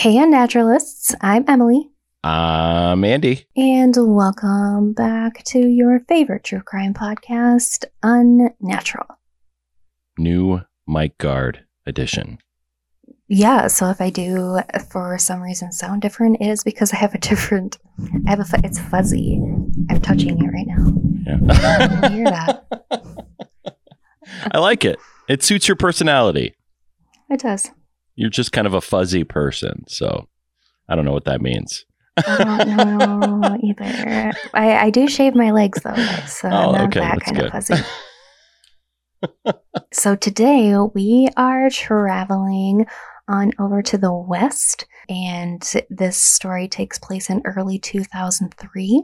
Hey, Unnaturalists. I'm Emily. I'm Andy. And welcome back to your favorite true crime podcast, Unnatural. New Mic Guard edition. Yeah, so if I do for some reason sound different, it is because I have a different. I have a. It's fuzzy. I'm touching it right now. Yeah. Hear that? I like it. It suits your personality. It does. You're just kind of a fuzzy person. So I don't know what that means. I don't know either. I, I do shave my legs though, so Oh, not okay, that that's kind good. of fuzzy. so today we are traveling on over to the west, and this story takes place in early 2003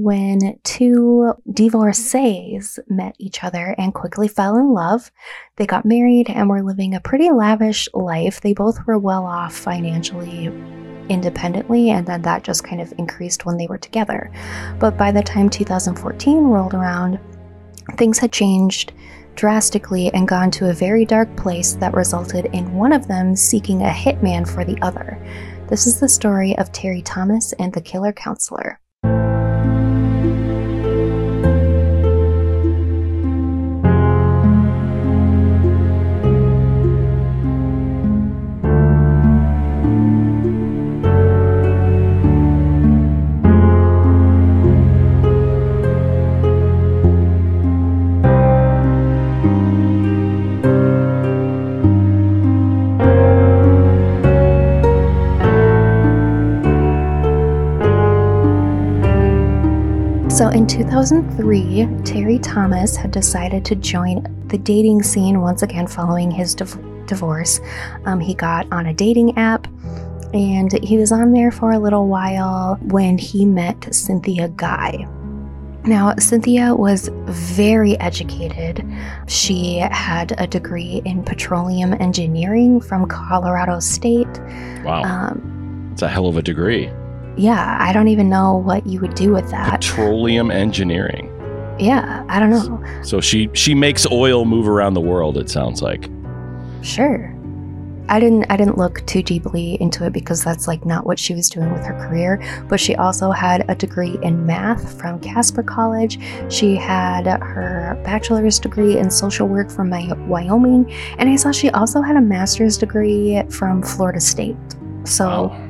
when two divorcees met each other and quickly fell in love. They got married and were living a pretty lavish life. They both were well off financially independently, and then that just kind of increased when they were together. But by the time 2014 rolled around, things had changed drastically and gone to a very dark place that resulted in one of them seeking a hitman for the other. This is the story of Terry Thomas and the killer counselor. 2003, Terry Thomas had decided to join the dating scene once again following his div- divorce. Um, he got on a dating app and he was on there for a little while when he met Cynthia Guy. Now, Cynthia was very educated. She had a degree in petroleum engineering from Colorado State. Wow. Um, it's a hell of a degree. Yeah, I don't even know what you would do with that. Petroleum engineering. Yeah, I don't know. So she she makes oil move around the world, it sounds like. Sure. I didn't I didn't look too deeply into it because that's like not what she was doing with her career, but she also had a degree in math from Casper College. She had her bachelor's degree in social work from my Wyoming, and I saw she also had a master's degree from Florida State. So Wow.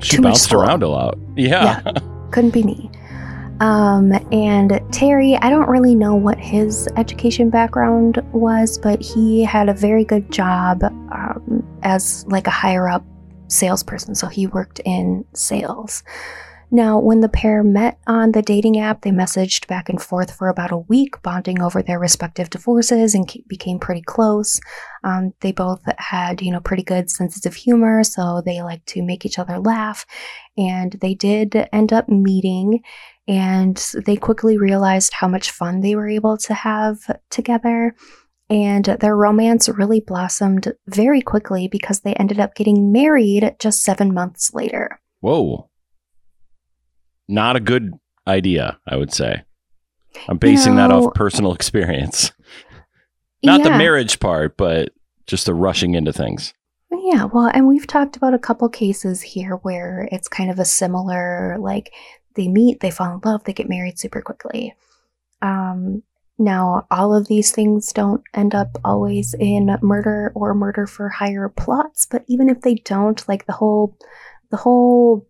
She too bounced around a lot. Yeah. couldn't be me. Um, and Terry, I don't really know what his education background was, but he had a very good job um, as like a higher up salesperson. So he worked in sales. Now, when the pair met on the dating app, they messaged back and forth for about a week, bonding over their respective divorces and ke- became pretty close. Um, they both had, you know, pretty good senses of humor, so they like to make each other laugh. And they did end up meeting, and they quickly realized how much fun they were able to have together. And their romance really blossomed very quickly because they ended up getting married just seven months later. Whoa. Not a good idea, I would say. I'm basing that off personal experience. Not the marriage part, but just the rushing into things. Yeah, well, and we've talked about a couple cases here where it's kind of a similar like they meet, they fall in love, they get married super quickly. Um now all of these things don't end up always in murder or murder for hire plots, but even if they don't, like the whole the whole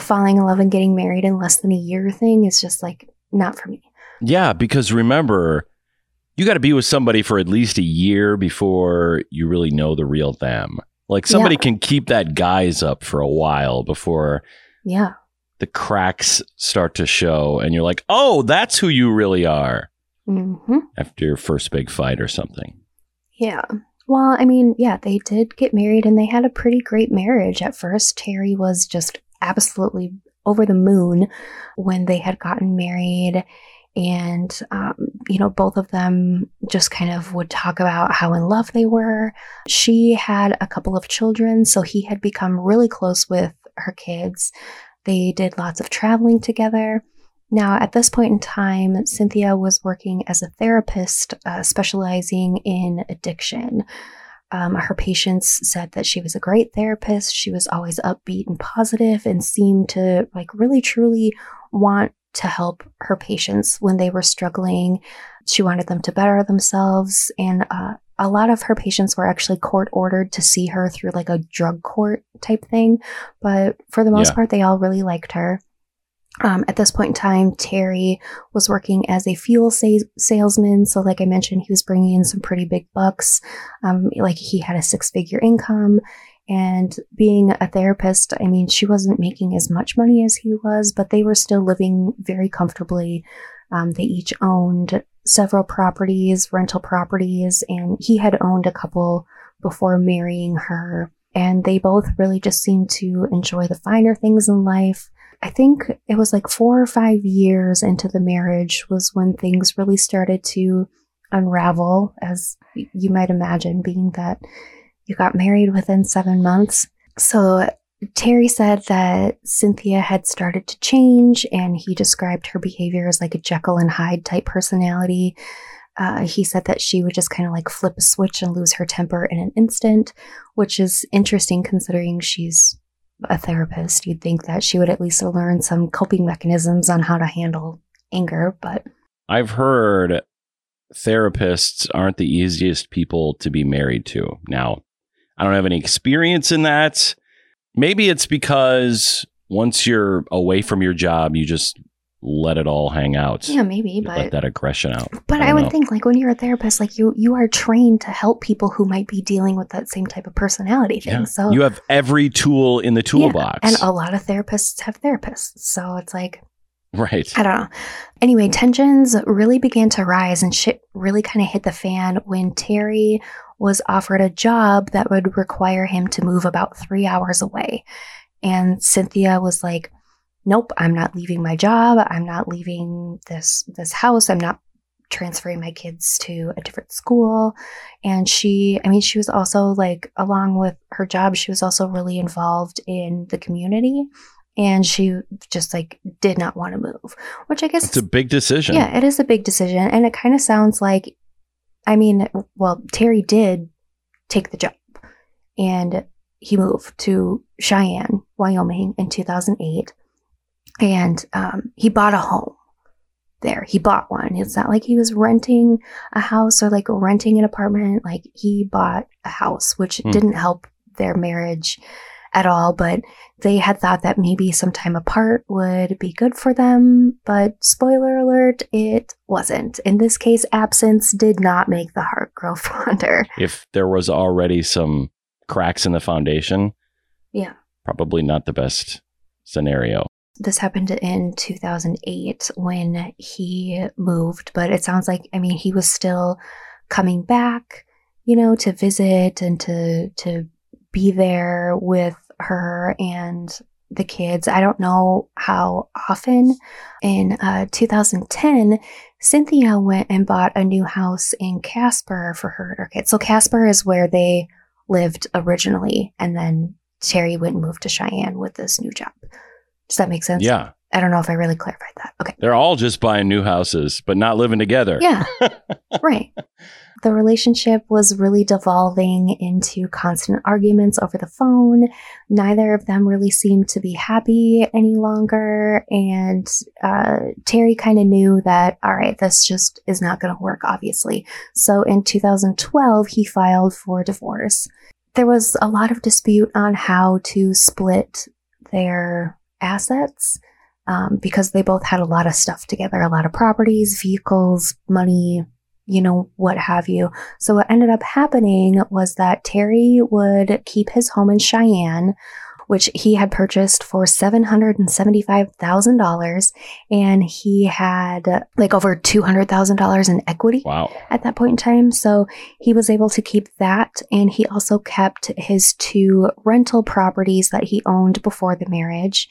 falling in love and getting married in less than a year thing is just like not for me. Yeah, because remember, you got to be with somebody for at least a year before you really know the real them. Like somebody Yeah. can keep that guise up for a while before Yeah. the cracks start to show and you're like, "Oh, that's who you really are." Mhm. After your first big fight or something. Yeah. Well, I mean, yeah, they did get married and they had a pretty great marriage. At first, Terry was just absolutely over the moon when they had gotten married. And, um, you know, both of them just kind of would talk about how in love they were. She had a couple of children, so he had become really close with her kids. They did lots of traveling together. Now, at this point in time, Cynthia was working as a therapist, uh, specializing in addiction. Um, her patients said that she was a great therapist. She was always upbeat and positive and seemed to like really truly want to help her patients when they were struggling. She wanted them to better themselves. And uh, a lot of her patients were actually court ordered to see her through like a drug court type thing. But for the most Yeah. part, they all really liked her. Um, at this point in time, Terry was working as a fuel sa- salesman. So, like I mentioned, he was bringing in some pretty big bucks. Um, like he had a six figure income. And being a therapist, I mean, she wasn't making as much money as he was, but they were still living very comfortably. Um, they each owned several properties, rental properties, and he had owned a couple before marrying her. And they both really just seemed to enjoy the finer things in life. I think it was like four or five years into the marriage was when things really started to unravel, as you might imagine, being that you got married within seven months. So Terry said that Cynthia had started to change, and he described her behavior as like a Jekyll and Hyde type personality. Uh, he said that she would just kind of like flip a switch and lose her temper in an instant, which is interesting considering she's a therapist. You'd think that she would at least learn some coping mechanisms on how to handle anger, but I've heard therapists aren't the easiest people to be married to. Now, I don't have any experience in that. Maybe it's because once you're away from your job, you just let it all hang out. yeah, maybe. You let that aggression out. but I I, would know. think like when you're a therapist, like you you are trained to help people who might be dealing with that same type of personality thing. Yeah. So you have every tool in the toolbox. and a lot of therapists have therapists. So it's like right. I don't know. Anyway, tensions really began to rise and shit really kind of hit the fan when Terry was offered a job that would require him to move about three hours away. And Cynthia was like, Nope, I'm not leaving my job. I'm not leaving this this house. I'm not transferring my kids to a different school. And she, I mean, she was also like, along with her job, she was also really involved in the community. And she just like did not want to move, which I guess It's a big decision. yeah, it is a big decision. And it kind of sounds like, I mean, well, Terry did take the job and he moved to Cheyenne, Wyoming in 2008. And um, he bought a home there. He bought one. It's not like he was renting a house or like renting an apartment. Like he bought a house, which Hmm. didn't help their marriage at all. But they had thought that maybe some time apart would be good for them. But spoiler alert, it wasn't. In this case, absence did not make the heart grow fonder. If there was already some cracks in the foundation, Yeah. probably not the best scenario. This happened in 2008 when he moved, but it sounds like, I mean, he was still coming back, you know, to visit and to, to be there with her and the kids. I don't know how often. In uh, 2010, Cynthia went and bought a new house in Casper for her and her kids. So Casper is where they lived originally, and then Terry went and moved to Cheyenne with this new job. Does that make sense? Yeah. I don't know if I really clarified that. Okay. They're all just buying new houses, but not living together. Yeah. right. The relationship was really devolving into constant arguments over the phone. Neither of them really seemed to be happy any longer. And uh, Terry kind of knew that, all right, this just is not going to work, obviously. So in 2012, he filed for divorce. There was a lot of dispute on how to split their assets um, because they both had a lot of stuff together a lot of properties, vehicles, money, you know, what have you. So, what ended up happening was that Terry would keep his home in Cheyenne, which he had purchased for $775,000. And he had like over $200,000 in equity Wow. at that point in time. So he was able to keep that. And he also kept his two rental properties that he owned before the marriage.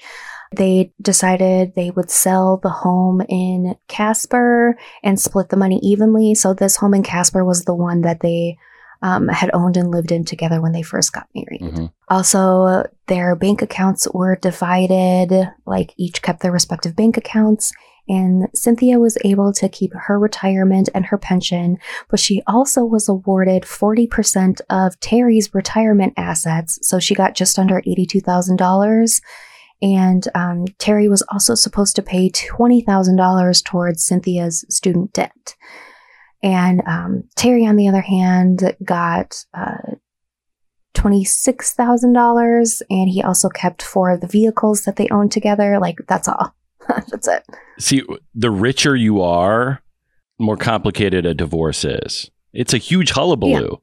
They decided they would sell the home in Casper and split the money evenly. So this home in Casper was the one that they um, had owned and lived in together when they first got married. Mhm. Also, their bank accounts were divided, like each kept their respective bank accounts. and Cynthia was able to keep her retirement and her pension, but she also was awarded 40% of Terry's retirement assets, so she got just under $82,000. And um, Terry was also supposed to pay $20,000 towards Cynthia's student debt. And um, Terry, on the other hand, got uh, $26,000 and he also kept four of the vehicles that they owned together. Like, that's all. that's it. See, the richer you are, more complicated a divorce is. It's a huge hullabaloo.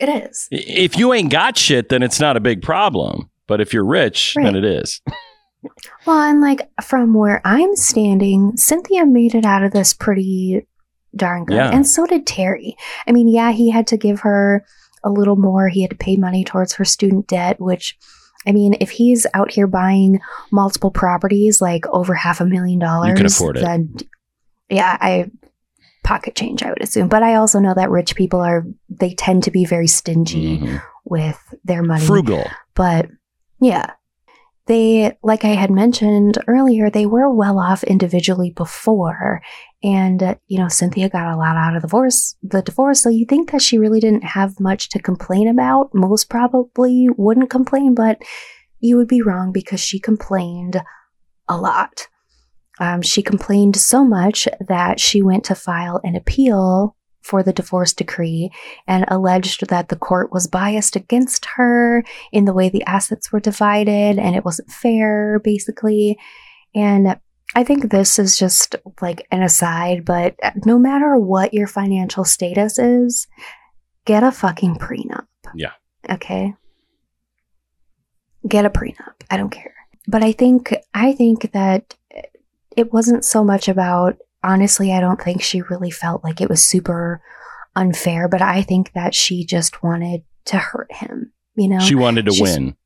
Yeah. It is. If you ain't got shit, then it's not a big problem. But if you're rich, right. then it is. well, and like from where I'm standing, Cynthia made it out of this pretty darn good. Yeah. And so did Terry. I mean, yeah, he had to give her a little more. He had to pay money towards her student debt, which, I mean, if he's out here buying multiple properties, like over half a million dollars, you can afford it. Then, yeah, I pocket change, I would assume. But I also know that rich people are they tend to be very stingy mm-hmm. with their money, frugal. But yeah, they, like I had mentioned earlier, they were well off individually before. And, uh, you know, Cynthia got a lot out of the divorce, the divorce. So you think that she really didn't have much to complain about. Most probably wouldn't complain, but you would be wrong because she complained a lot. Um, she complained so much that she went to file an appeal for the divorce decree and alleged that the court was biased against her in the way the assets were divided and it wasn't fair, basically. And I think this is just like an aside, but no matter what your financial status is, get a fucking prenup. Yeah. Okay. Get a prenup. I don't care. But I think I think that it wasn't so much about honestly, I don't think she really felt like it was super unfair, but I think that she just wanted to hurt him, you know? She wanted to She's, win.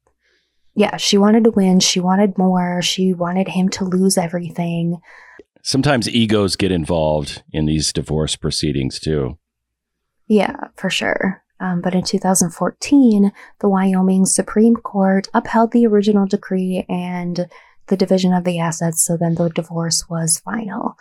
Yeah, she wanted to win. She wanted more. She wanted him to lose everything. Sometimes egos get involved in these divorce proceedings too. Yeah, for sure. Um, but in 2014, the Wyoming Supreme Court upheld the original decree and the division of the assets, so then the divorce was final.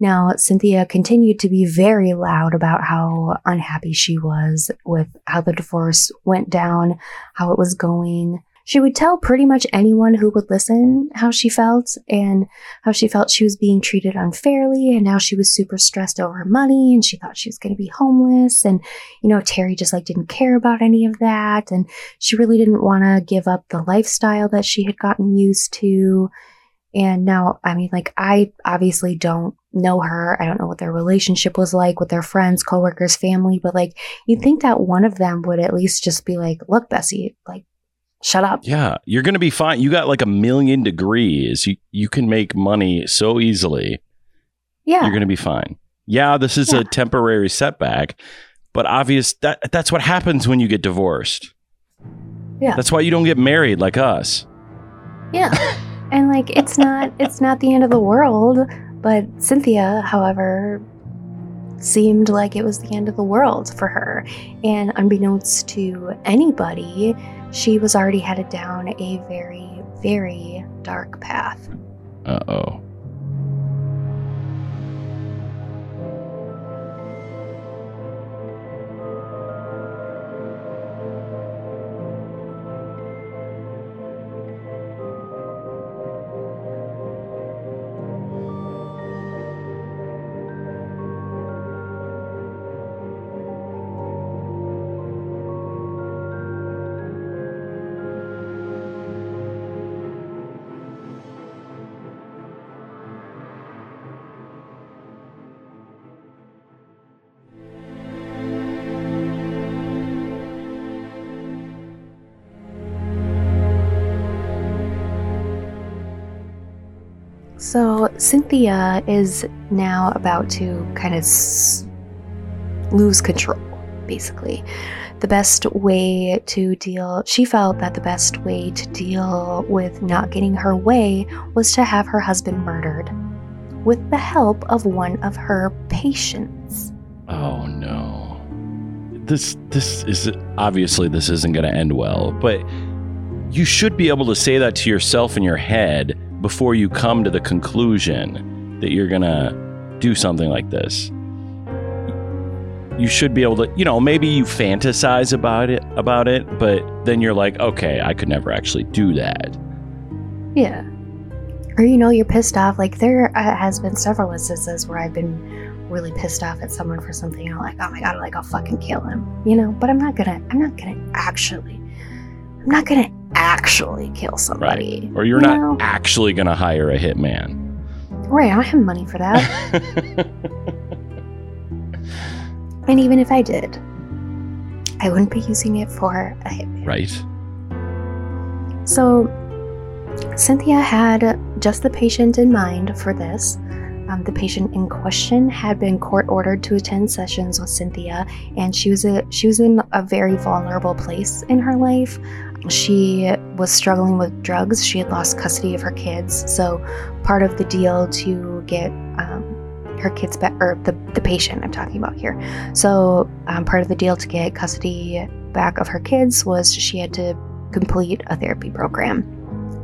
Now, Cynthia continued to be very loud about how unhappy she was with how the divorce went down, how it was going. She would tell pretty much anyone who would listen how she felt and how she felt she was being treated unfairly and how she was super stressed over money and she thought she was going to be homeless. And you know Terry just like didn't care about any of that. And she really didn't want to give up the lifestyle that she had gotten used to. And now I mean like I obviously don't know her. I don't know what their relationship was like with their friends, coworkers, family, but like you'd think that one of them would at least just be like, look, Bessie, like, shut up. Yeah, you're going to be fine. You got like a million degrees. You, you can make money so easily. Yeah. You're going to be fine. Yeah, this is yeah. a temporary setback, but obvious that that's what happens when you get divorced. Yeah. That's why you don't get married like us. Yeah. and like it's not it's not the end of the world but Cynthia, however, seemed like it was the end of the world for her. And unbeknownst to anybody, she was already headed down a very, very dark path. Uh oh. Cynthia is now about to kind of s- lose control, basically. The best way to deal, she felt that the best way to deal with not getting her way was to have her husband murdered with the help of one of her patients. Oh no. This this is obviously this isn't going to end well, but you should be able to say that to yourself in your head before you come to the conclusion that you're going to do something like this. You should be able to, you know, maybe you fantasize about it about it, but then you're like, okay, I could never actually do that. Yeah. Or you know, you're pissed off. Like there has been several instances where I've been really pissed off at someone for something. I'm like, oh my god, like I'll fucking kill him, you know. But I'm not gonna. I'm not gonna actually. I'm not gonna actually kill somebody. Or you're you not know? actually going to hire a hitman. Right. I don't have money for that. and even if I did, I wouldn't be using it for a hitman. right. So, Cynthia had just the patient in mind for this. Um, the patient in question had been court ordered to attend sessions with Cynthia, and she was a she was in a very vulnerable place in her life. She was struggling with drugs. She had lost custody of her kids, so part of the deal to get um, her kids back, or the the patient I'm talking about here. So um, part of the deal to get custody back of her kids was she had to complete a therapy program.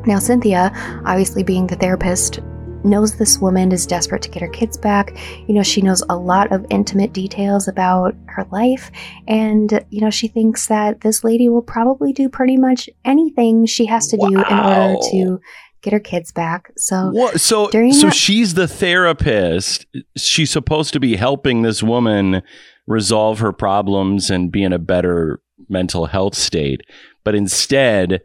Now, Cynthia, obviously being the therapist, knows this woman is desperate to get her kids back. You know, she knows a lot of intimate details about her life, and, you know, she thinks that this lady will probably do pretty much anything she has to do in order to get her kids back. So, What? So, so that- she's the therapist. She's supposed to be helping this woman resolve her problems and be in a better mental health state, but instead,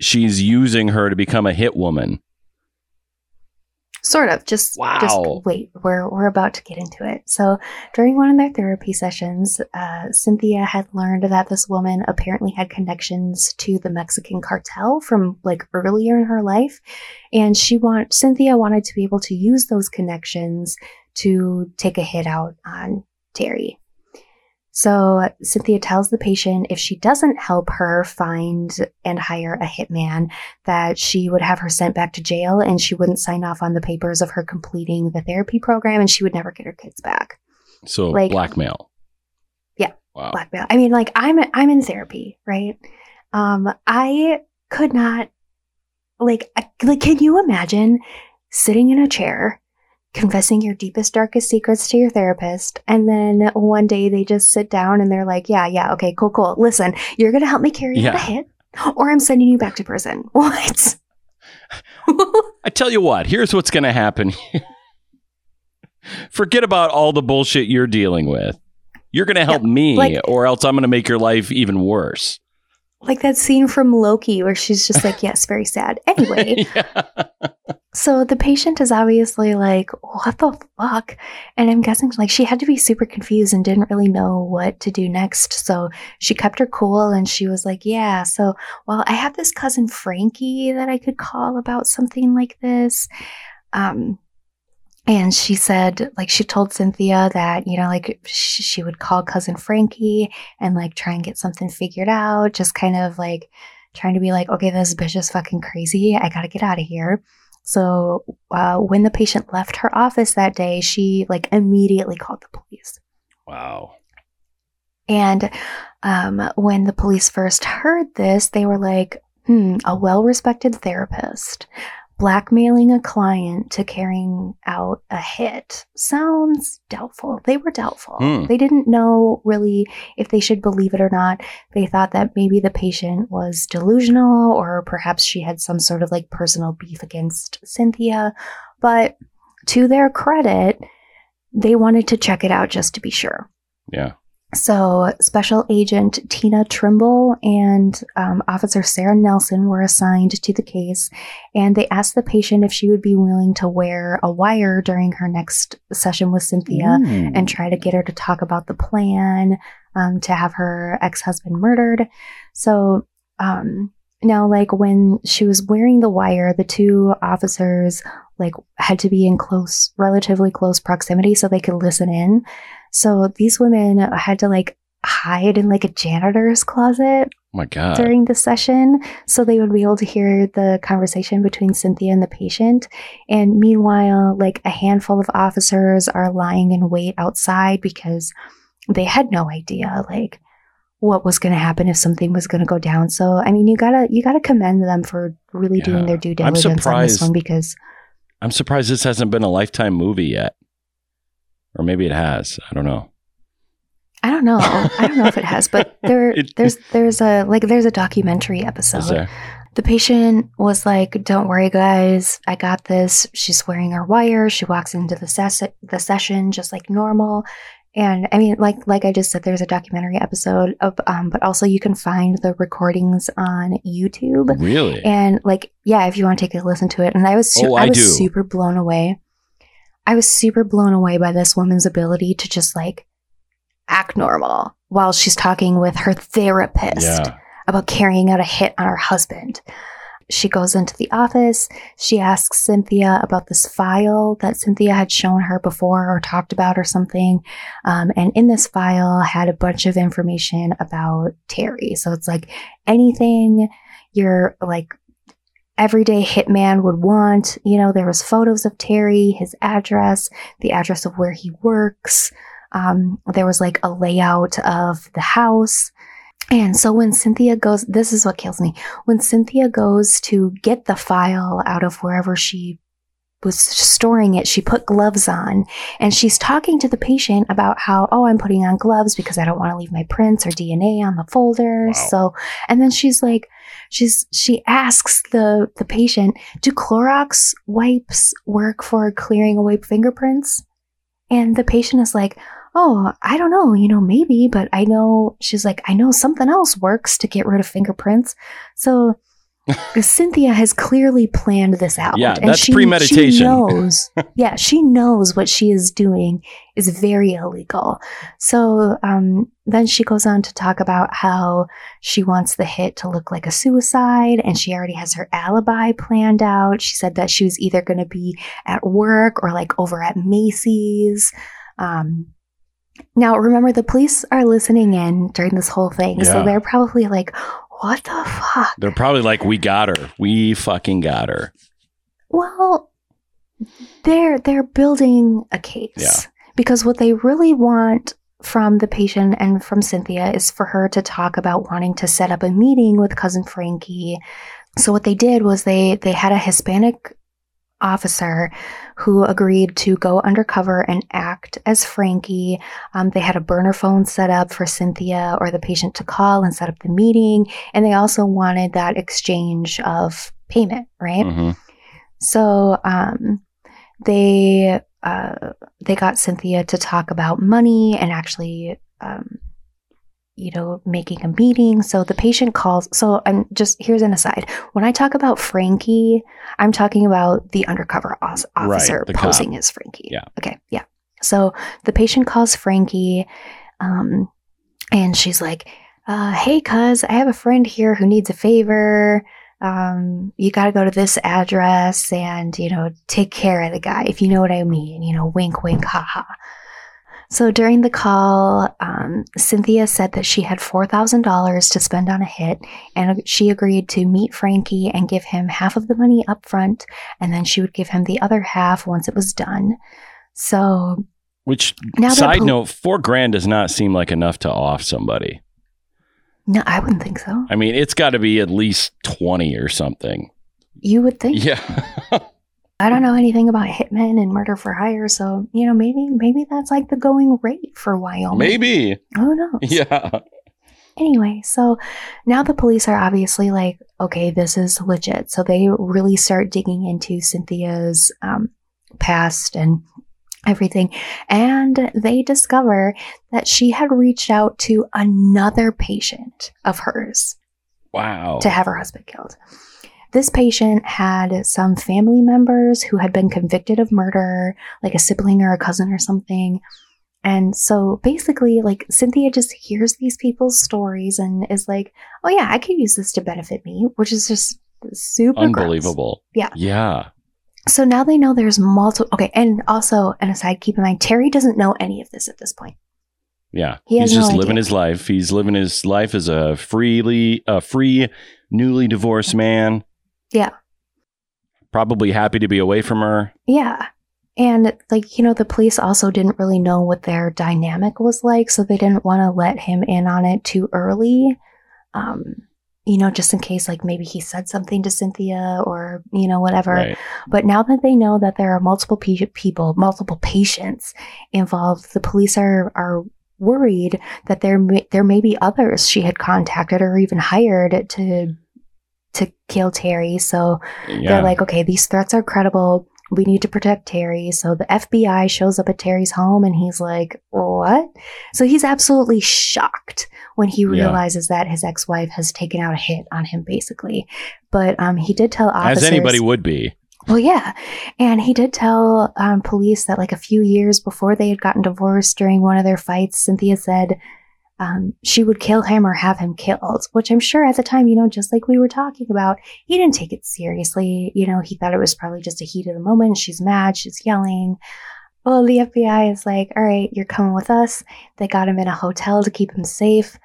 she's using her to become a hit woman. Sort of. Just just wait. We're we're about to get into it. So during one of their therapy sessions, uh, Cynthia had learned that this woman apparently had connections to the Mexican cartel from like earlier in her life, and she want Cynthia wanted to be able to use those connections to take a hit out on Terry. So Cynthia tells the patient if she doesn't help her find and hire a hitman, that she would have her sent back to jail and she wouldn't sign off on the papers of her completing the therapy program and she would never get her kids back. So, Like- blackmail. Yeah. Wow. Blackmail. I mean, like I'm I'm in therapy, right? Um, I could not like like can you imagine sitting in a chair confessing your deepest darkest secrets to your therapist and then one day they just sit down and they're like yeah yeah okay cool cool listen you're gonna help me carry out Yeah. a hit or i'm sending you back to prison what I tell you what, here's what's going to happen. Forget about all the bullshit you're dealing with. You're going to help me, like- or else I'm going to make your life even worse. like that scene from loki where she's just like yes very sad anyway yeah. So the patient is obviously like, what the fuck? And I'm guessing like she had to be super confused and didn't really know what to do next. So she kept her cool and she was like, yeah, so, well, I have this cousin Frankie that I could call about something like this. Um, and she said, like, she told Cynthia that, you know, like, sh- she would call cousin Frankie and, like, try and get something figured out, just kind of like trying to be like, okay, this bitch is fucking crazy. I gotta get out of here. So uh, when the patient left her office that day, she like immediately called the police. Wow. And um, when the police first heard this, they were like, hmm, a well respected therapist blackmailing a client to carrying out a hit sounds doubtful. They were doubtful. Hmm. They didn't know really if they should believe it or not. They thought that maybe the patient was delusional or perhaps she had some sort of like personal beef against Cynthia. But to their credit, they wanted to check it out just to be sure. Yeah. So, Special Agent Tina Trimble and um, Officer Sarah Nelson were assigned to the case, and they asked the patient if she would be willing to wear a wire during her next session with Cynthia Ooh. and try to get her to talk about the plan um, to have her ex husband murdered. So, um, now, like when she was wearing the wire, the two officers like had to be in close, relatively close proximity so they could listen in. So these women had to like hide in like a janitor's closet Oh my God. during the session so they would be able to hear the conversation between Cynthia and the patient. And meanwhile, like a handful of officers are lying in wait outside because they had no idea like what was going to happen if something was going to go down. So I mean, you got to you got to commend them for really doing their due diligence on this one because I'm surprised this hasn't been a lifetime movie yet. Or maybe it has. I don't know. I don't know. I don't know if it has, but there It- there's there's a like there's a documentary episode. The patient was like, "Don't worry, guys, I got this." She's wearing her wire. She walks into the ses- the session just like normal. And I mean, like like I just said, there's a documentary episode of, um, but also you can find the recordings on YouTube. Really? And like, yeah, if you want to take a listen to it. And I was, su- Oh, I I was do. super blown away. I was super blown away by this woman's ability to just like act normal while she's talking with her therapist yeah. about carrying out a hit on her husband. She goes into the office. She asks Cynthia about this file that Cynthia had shown her before or talked about or something. Um, and in this file had a bunch of information about Terry. So it's like anything your like everyday hitman would want. You know, there was photos of Terry, his address, the address of where he works. Um, there was like a layout of the house. And so when Cynthia goes, this is what kills me. When Cynthia goes to get the file out of wherever she was storing it, she put gloves on and she's talking to the patient about how, oh, I'm putting on gloves because I don't want to leave my prints or DNA on the folder. Wow. So, and then she's like, she's, she asks the, the patient, do Clorox wipes work for clearing away fingerprints? And the patient is like, oh, I don't know, you know, maybe, but I know, she's like, I know something else works to get rid of fingerprints. So Cynthia has clearly planned this out. Yeah, and that's she, premeditation. She knows, yeah, she knows what she is doing is very illegal. So um, then she goes on to talk about how she wants the hit to look like a suicide and she already has her alibi planned out. She said that she was either going to be at work or like over at Macy's. Um, now, remember, the police are listening in during this whole thing. So they're probably like, what the fuck? They're probably like, we got her. We fucking got her. Well, they're they're building a case Yeah. because what they really want from the patient and from Cynthia is for her to talk about wanting to set up a meeting with cousin Frankie. So what they did was they they had a Hispanic officer who agreed to go undercover and act as Frankie. Um, they had a burner phone set up for Cynthia or the patient to call and set up the meeting, and they also wanted that exchange of payment, right? hmm So um, they uh, they got Cynthia to talk about money and actually, um, you know, making a meeting. So the patient calls. So I'm just here's an aside. When I talk about Frankie, I'm talking about the undercover os- Right, officer the cop. posing as Frankie. Yeah. Okay. Yeah. So the patient calls Frankie, um, and she's like, uh, "Hey, cuz, I have a friend here who needs a favor." um, you got to go to this address and, you know, take care of the guy, if you know what I mean, you know, wink, wink, haha. So during the call, um, Cynthia said that she had $4,000 to spend on a hit, and she agreed to meet Frankie and give him half of the money up front, and then she would give him the other half once it was done. So Which, now side note, four grand does not seem like enough to off somebody. no, I wouldn't think so. I mean, it's got to be at least 20 or something. You would think. Yeah. I don't know anything about hitmen and murder for hire, so you know maybe maybe that's like the going rate for Wyoming. Maybe. Who knows? Yeah. Anyway, so now the police are obviously like, okay, this is legit. So they really start digging into Cynthia's um, past and everything. And they discover that she had reached out to another patient of hers Wow. to have her husband killed. This patient had some family members who had been convicted of murder, like a sibling or a cousin or something. And so basically, like Cynthia just hears these people's stories and is like, oh, yeah, I could use this to benefit me, which is just super gross. Unbelievable. Yeah. Yeah. So now they know there's multiple. Okay. And also, an aside, keep in mind, Terry doesn't know any of this at this point. Yeah. He He's just no living idea. his life. He's living his life as a freely, a free, newly divorced man. Yeah. Probably happy to be away from her. Yeah. And like, you know, the police also didn't really know what their dynamic was like, so they didn't want to let him in on it too early. Um you know, just in case, like maybe he said something to Cynthia or, you know, whatever. Right. But now that they know that there are multiple pe- people, multiple patients involved, the police are, are worried that there may, there may be others she had contacted or even hired to to kill Terry. So Yeah. they're like, okay, these threats are credible. We need to protect Terry. So the FBI shows up at Terry's home and he's like, what? So he's absolutely shocked when he Yeah. realizes that his ex wife has taken out a hit on him, basically. But um, he did tell officers. As anybody would be. Well, yeah. And he did tell um, police that, like, a few years before they had gotten divorced during one of their fights, Cynthia said um, she would kill him or have him killed, which I'm sure at the time, you know, just like we were talking about, he didn't take it seriously. You know, he thought it was probably just a heat of the moment. She's mad, she's yelling. Well, the FBI is like, all right, you're coming with us. They got him in a hotel to keep him safe.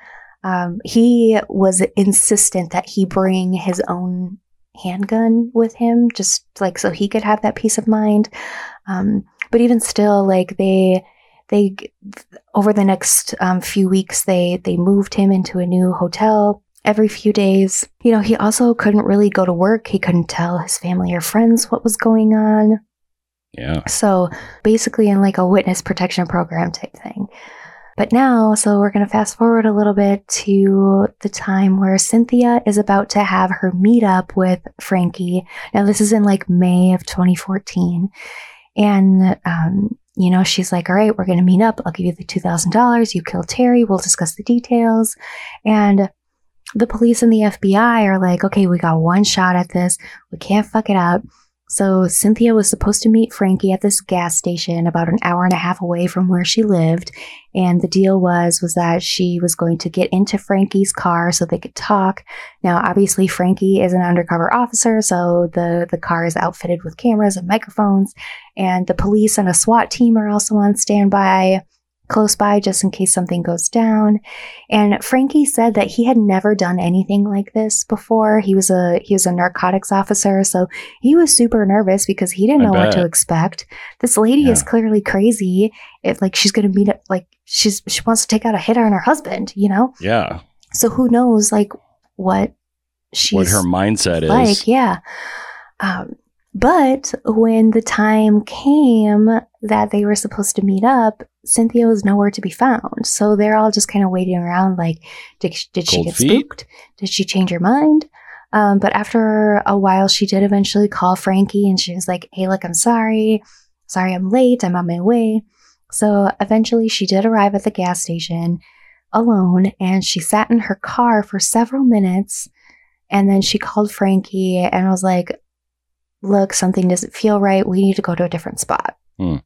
Um, he was insistent that he bring his own handgun with him, just like so he could have that peace of mind. Um, but even still, like they, they, over the next um, few weeks, they they moved him into a new hotel every few days. You know, he also couldn't really go to work. He couldn't tell his family or friends what was going on. Yeah. So basically, in like a witness protection program type thing. But now, so we're going to fast forward a little bit to the time where Cynthia is about to have her meetup with Frankie. Now, this is in like May of 2014. And, um, you know, she's like, all right, we're going to meet up. I'll give you the $2,000. You kill Terry. We'll discuss the details. And the police and the FBI are like, okay, we got one shot at this. We can't fuck it up. So Cynthia was supposed to meet Frankie at this gas station about an hour and a half away from where she lived. And the deal was, was that she was going to get into Frankie's car so they could talk. Now, obviously Frankie is an undercover officer, so the, the car is outfitted with cameras and microphones. And the police and a SWAT team are also on standby close by just in case something goes down. And Frankie said that he had never done anything like this before. He was a he was a narcotics officer, so he was super nervous because he didn't I know what to expect. This lady is clearly crazy. If like she's gonna meet up like she's she wants to take out a hit on her husband, you know? Yeah. So who knows like what she's what her mindset is. like, yeah. Um, but when the time came that they were supposed to meet up, Cynthia was nowhere to be found. So they're all just kind of waiting around, like, did, did she Cold get feet? spooked? Did she change her mind? Um, but after a while, she did eventually call Frankie and she was like, hey, look, I'm sorry. Sorry, I'm late. I'm on my way. So eventually, she did arrive at the gas station alone and she sat in her car for several minutes. And then she called Frankie and was like, look, something doesn't feel right. We need to go to a different spot. Hmm.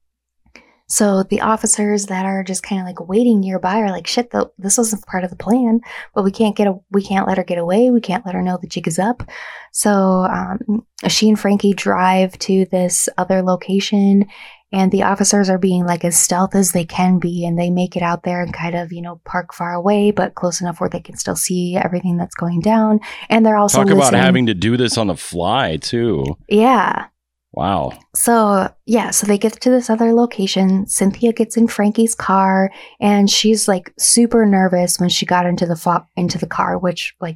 So the officers that are just kind of like waiting nearby are like, shit, though, this wasn't part of the plan, but we can't get a, we can't let her get away. We can't let her know the jig is up. So um, she and Frankie drive to this other location and the officers are being like as stealth as they can be and they make it out there and kind of, you know, park far away, but close enough where they can still see everything that's going down. And they're also Talk about listening. having to do this on the fly too. Yeah. Wow. So, yeah, so they get to this other location. Cynthia gets in Frankie's car and she's like super nervous when she got into the fo- into the car, which like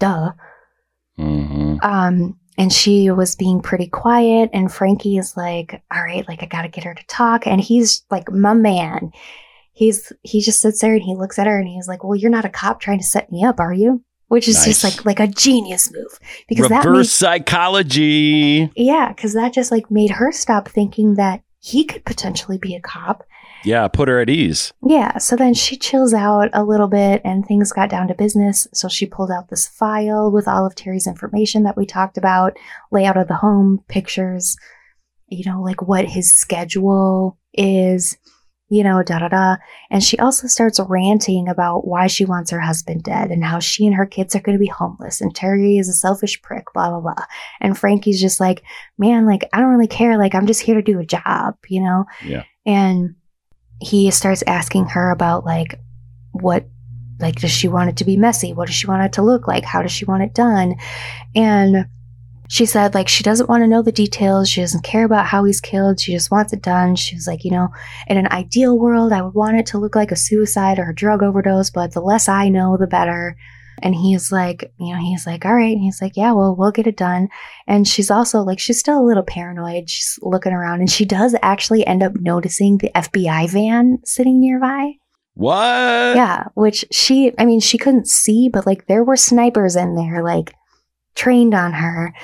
duh. hmm Um and she was being pretty quiet and Frankie is like, "All right, like I got to get her to talk." And he's like, "My man." He's he just sits there and he looks at her and he's like, "Well, you're not a cop trying to set me up, are you?" Which is just like like a genius move because that Reverse psychology. Yeah, because that just like made her stop thinking that he could potentially be a cop. Yeah, put her at ease. Yeah, so then she chills out a little bit and things got down to business. So she pulled out this file with all of Terry's information that we talked about layout of the home, pictures, you know, like what his schedule is, you know, da da da. And she also starts ranting about why she wants her husband dead and how she and her kids are going to be homeless and Terry is a selfish prick, blah, blah, blah. And Frankie's just like, man, like, I don't really care. Like, I'm just here to do a job, you know? Yeah. And he starts asking her about, like, what, like, does she want it to be messy? What does she want it to look like? How does she want it done? And she said, like, she doesn't want to know the details. She doesn't care about how he's killed. She just wants it done. She was like, you know, in an ideal world, I would want it to look like a suicide or a drug overdose, but the less I know, the better. And he's like, you know, he's like, all right. And he's like, yeah, well, we'll get it done. And she's also like, she's still a little paranoid. She's looking around and she does actually end up noticing the FBI van sitting nearby. What? Yeah, which she, I mean, she couldn't see, but like there were snipers in there, like trained on her.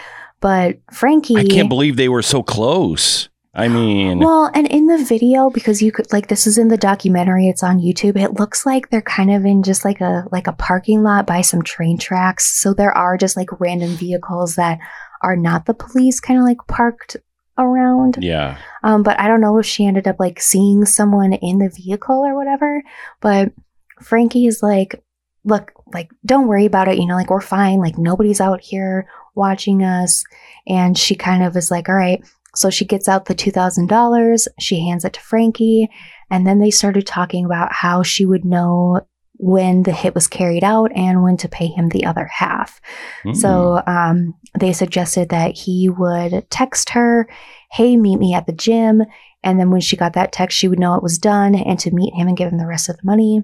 But Frankie. I can't believe they were so close. I mean, Well, and in the video, because you could like this is in the documentary, it's on YouTube. It looks like they're kind of in just like a like a parking lot by some train tracks. So there are just like random vehicles that are not the police kind of like parked around. yeah. Um, but I don't know if she ended up like seeing someone in the vehicle or whatever. But Frankie is like, look, like, don't worry about it. You know, like, we're fine. Like, nobody's out here watching us. And she kind of is like, all right. So she gets out the $2,000. She hands it to Frankie. And then they started talking about how she would know when the hit was carried out and when to pay him the other half. Mm. So um, they suggested that he would text her, hey, meet me at the gym. And then when she got that text, she would know it was done and to meet him and give him the rest of the money.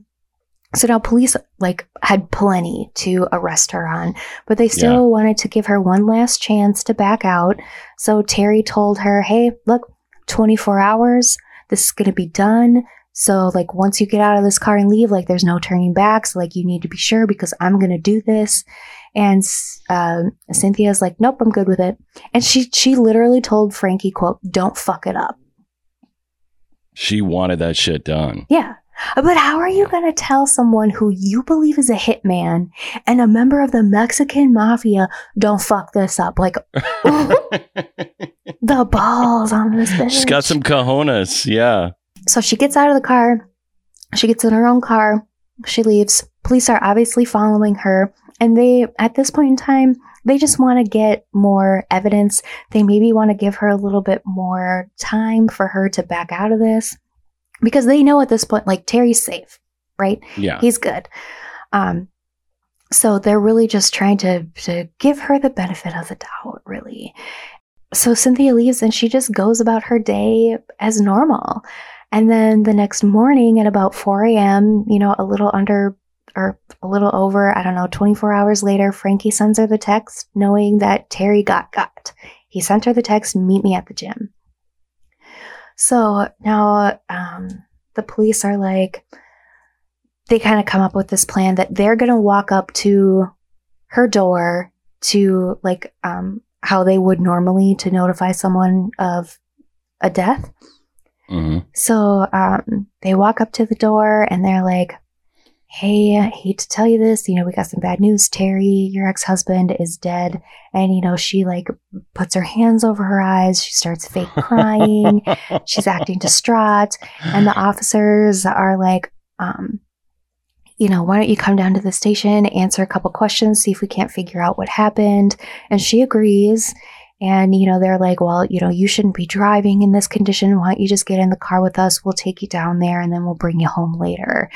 So now police like had plenty to arrest her on, but they still Yeah. wanted to give her one last chance to back out. So Terry told her, "Hey, look, 24 hours. This is going to be done. So like once you get out of this car and leave, like there's no turning back. So like you need to be sure because I'm going to do this." And um, Cynthia's like, "Nope, I'm good with it." And she she literally told Frankie, "quote Don't fuck it up." she wanted that shit done. Yeah. But how are you going to tell someone who you believe is a hitman and a member of the Mexican mafia, don't fuck this up? Like, the balls on this bitch. She's got some cojones. Yeah. So she gets out of the car. She gets in her own car. She leaves. Police are obviously following her. And they, at this point in time, they just want to get more evidence. They maybe want to give her a little bit more time for her to back out of this because they know at this point, like, Terry's safe, right? Yeah. He's good. Um, so they're really just trying to to give her the benefit of the doubt, really. So Cynthia leaves and she just goes about her day as normal. And then the next morning at about 4 a.m., you know, a little under or a little over, I don't know, 24 hours later, Frankie sends her the text knowing that Terry got got. He sent her the text, meet me at the gym. So now um, the police are like, they kind of come up with this plan that they're going to walk up to her door to like um, how they would normally to notify someone of a death. hmm So um, they walk up to the door and they're like, Hey, I hate to tell you this. You know, we got some bad news. Terry, your ex husband, is dead. And, you know, she like puts her hands over her eyes. She starts fake crying. She's acting distraught. And the officers are like, um, you know, why don't you come down to the station, answer a couple questions, see if we can't figure out what happened. And she agrees. And, you know, they're like, well, you know, you shouldn't be driving in this condition. Why don't you just get in the car with us? We'll take you down there and then we'll bring you home later.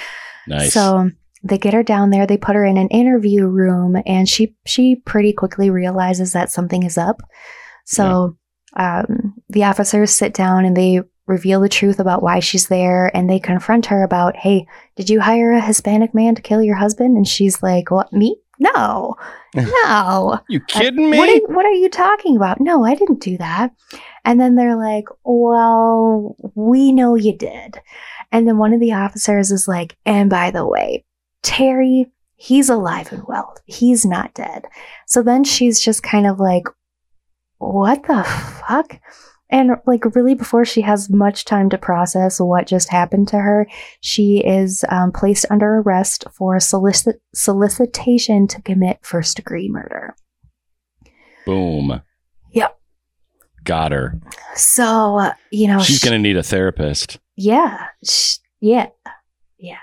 Nice. So they get her down there. They put her in an interview room, and she she pretty quickly realizes that something is up. So um, the officers sit down and they reveal the truth about why she's there, and they confront her about, "Hey, did you hire a Hispanic man to kill your husband?" And she's like, "What? Me? No, no." you kidding me? What are, what are you talking about? No, I didn't do that. And then they're like, well, we know you did. And then one of the officers is like, and by the way, Terry, he's alive and well. He's not dead. So then she's just kind of like, what the fuck? And like, really, before she has much time to process what just happened to her, she is um, placed under arrest for solicit- solicitation to commit first degree murder. Boom. Yep. Got her. So, uh, you know, She's sh- going to need a therapist. Yeah, sh- yeah, yeah.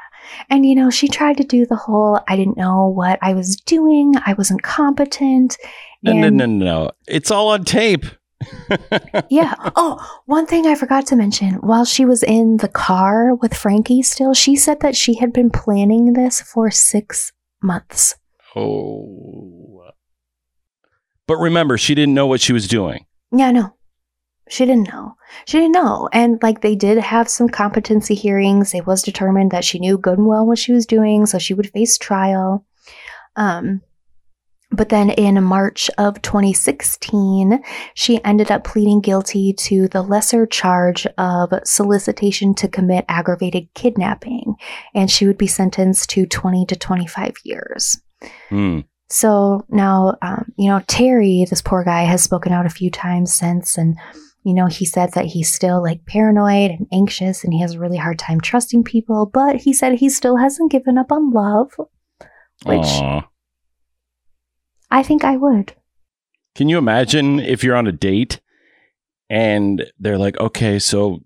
And, you know, she tried to do the whole I didn't know what I was doing, I wasn't competent. No, no, no, no, no. It's all on tape. Yeah. Oh, one thing I forgot to mention while she was in the car with Frankie still, she said that she had been planning this for six months. Oh. But remember, she didn't know what she was doing. Yeah, no. She didn't know. She didn't know. And like they did have some competency hearings. It was determined that she knew good and well what she was doing, so she would face trial. Um, but then in March of 2016, she ended up pleading guilty to the lesser charge of solicitation to commit aggravated kidnapping, and she would be sentenced to 20 to 25 years. Hmm. So now, um, you know, Terry, this poor guy, has spoken out a few times since, and you know, he said that he's still like paranoid and anxious, and he has a really hard time trusting people. But he said he still hasn't given up on love, which Aw. I think I would. Can you imagine if you're on a date and they're like, okay, so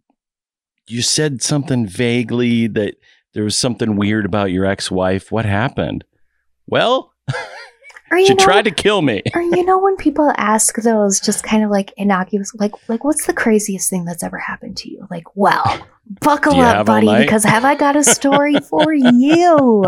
you said something vaguely that there was something weird about your ex wife. What happened? Well, Or she know, tried to kill me. or you know, when people ask those just kind of like innocuous, like like what's the craziest thing that's ever happened to you? Like, well, buckle up, buddy, because have I got a story for you?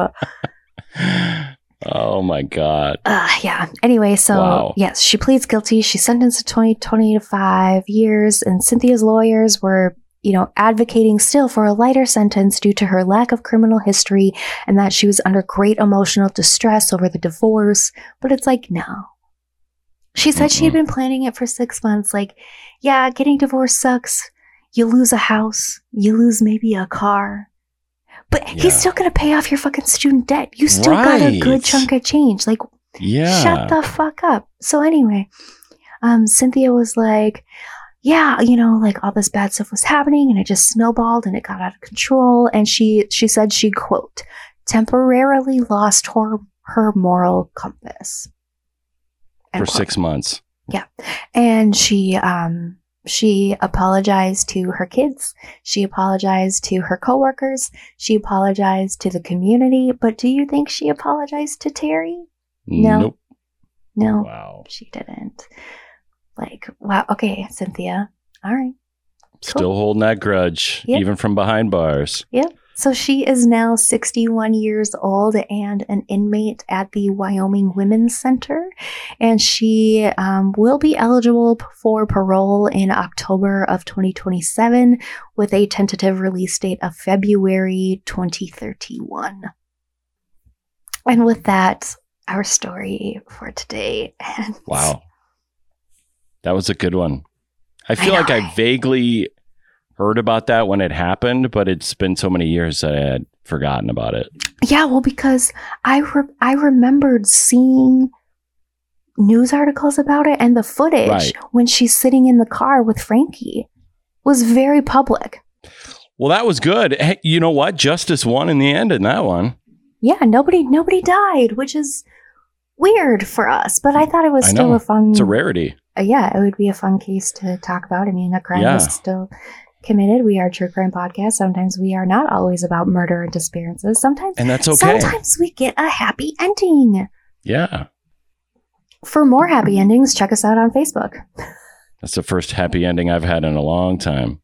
oh my God. Uh, yeah. Anyway, so Wow. yes, she pleads guilty. She's sentenced to 20, 20 to five years, and Cynthia's lawyers were, you know, advocating still for a lighter sentence due to her lack of criminal history and that she was under great emotional distress over the divorce. But it's like, no. She said she had been planning it for six months. Like, yeah, getting divorced sucks. You lose a house, you lose maybe a car. But Yeah. he's still going to pay off your fucking student debt. You still got a good chunk of change. Like, Yeah. Shut the fuck up. So anyway, um, Cynthia was like, yeah, you know, like all this bad stuff was happening and it just snowballed and it got out of control. And she, she said she quote, temporarily lost her, her moral compass. For quote. six months. Yeah. And she, um, she apologized to her kids. She apologized to her coworkers. She apologized to the community. But do you think she apologized to Terry? No. Nope. No. Wow. She didn't. Like, wow. Okay, Cynthia. All right. Still holding that grudge, Yep. even from behind bars. Yep. So she is now 61 years old and an inmate at the Wyoming Women's Center. And she um, will be eligible for parole in October of 2027 with a tentative release date of February 2031. And with that, our story for today. Wow. That was a good one. I I feel like I vaguely heard about that when it happened, but it's been so many years that I had forgotten about it. Yeah, well, because I re- I remembered seeing news articles about it, and the footage Right. when she's sitting in the car with Frankie was very public. Well, that was good. Hey, you know what? Justice won in the end in that one. Yeah, nobody nobody died, which is weird for us. But I thought it was I still know. a fun. It's a rarity. Uh, yeah, it would be a fun case to talk about. I mean, a crime Yeah. was still committed. We are true crime podcast. Sometimes we are not always about murder and disappearances. Sometimes, And that's okay. sometimes we get a happy ending. Yeah. For more happy endings, check us out on Facebook. That's the first happy ending I've had in a long time.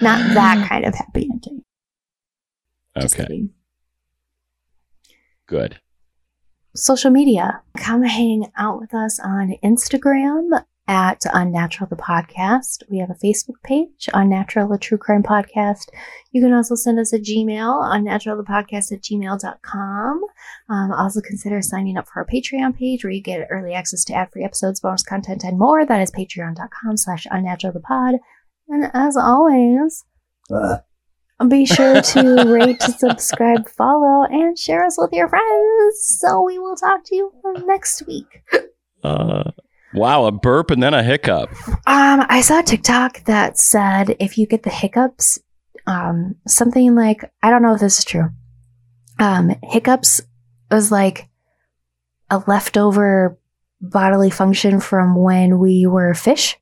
Not that kind of happy ending. Just Okay. kidding. Good. Social media. Come hang out with us on Instagram at Unnatural the Podcast. We have a Facebook page, Unnatural the True Crime Podcast. You can also send us a Gmail, unnaturalthepodcast at gmail.com. Um, also consider signing up for our Patreon page where you get early access to ad-free episodes, bonus content, and more. That is patreon.com slash unnaturalthepod. And as always, be sure to rate, subscribe, follow, and share us with your friends. So we will talk to you next week. Uh, wow, a burp and then a hiccup. Um, I saw a TikTok that said if you get the hiccups, um, something like I don't know if this is true. Um, hiccups was like a leftover bodily function from when we were fish.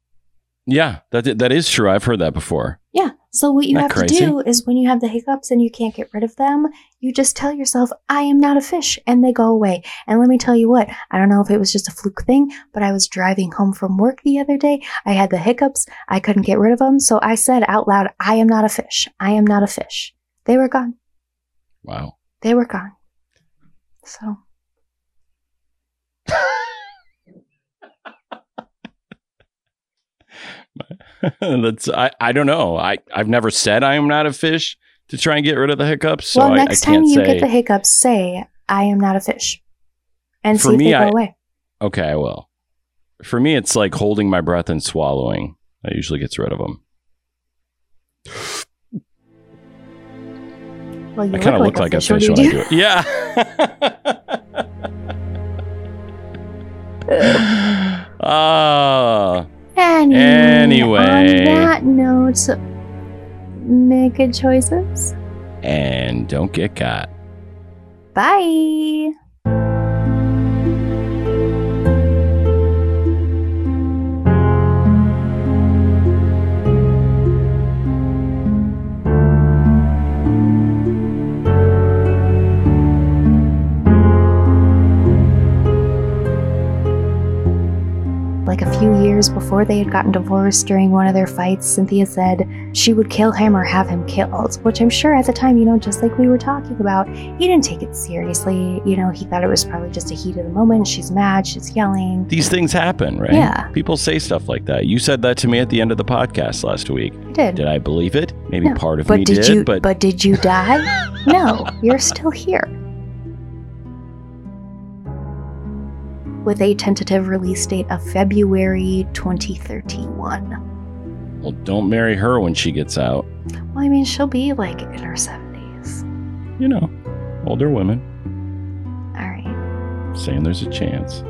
Yeah, that that is true. I've heard that before. Yeah. So what you Not have crazy. to do is when you have the hiccups and you can't get rid of them, you just tell yourself, I am not a fish, and they go away. And let me tell you what, I don't know if it was just a fluke thing, but I was driving home from work the other day. I had the hiccups. I couldn't get rid of them. So I said out loud, I am not a fish. I am not a fish. They were gone. Wow. They were gone. So That's I, I don't know. I, I've never said I am not a fish. to try and get rid of the hiccups. So well, next I time can't you say. get the hiccups, say, I am not a fish. And For see if me, they go I- away. okay, I will. For me, it's like holding my breath and swallowing. That usually gets rid of them. Well, you I kind of look like a fish what when I do it. Yeah. Ah. Anyway, Anyway. on that note, make good choices. and don't get caught. Bye. Like a few years before they had gotten divorced during one of their fights, Cynthia said she would kill him or have him killed, which I'm sure at the time, you know, just like we were talking about, he didn't take it seriously. You know, he thought it was probably just a heat of the moment. She's mad, she's yelling. These things happen, right? Yeah. People say stuff like that. You said that to me at the end of the podcast last week. I did. Did I believe it? Maybe No. part of but me did, you but, but did you die? no, you're still here. With a tentative release date of February 2031. well, don't marry her when she gets out. Well, I mean, she'll be like in her 70s. You know, older women All right. saying there's a chance.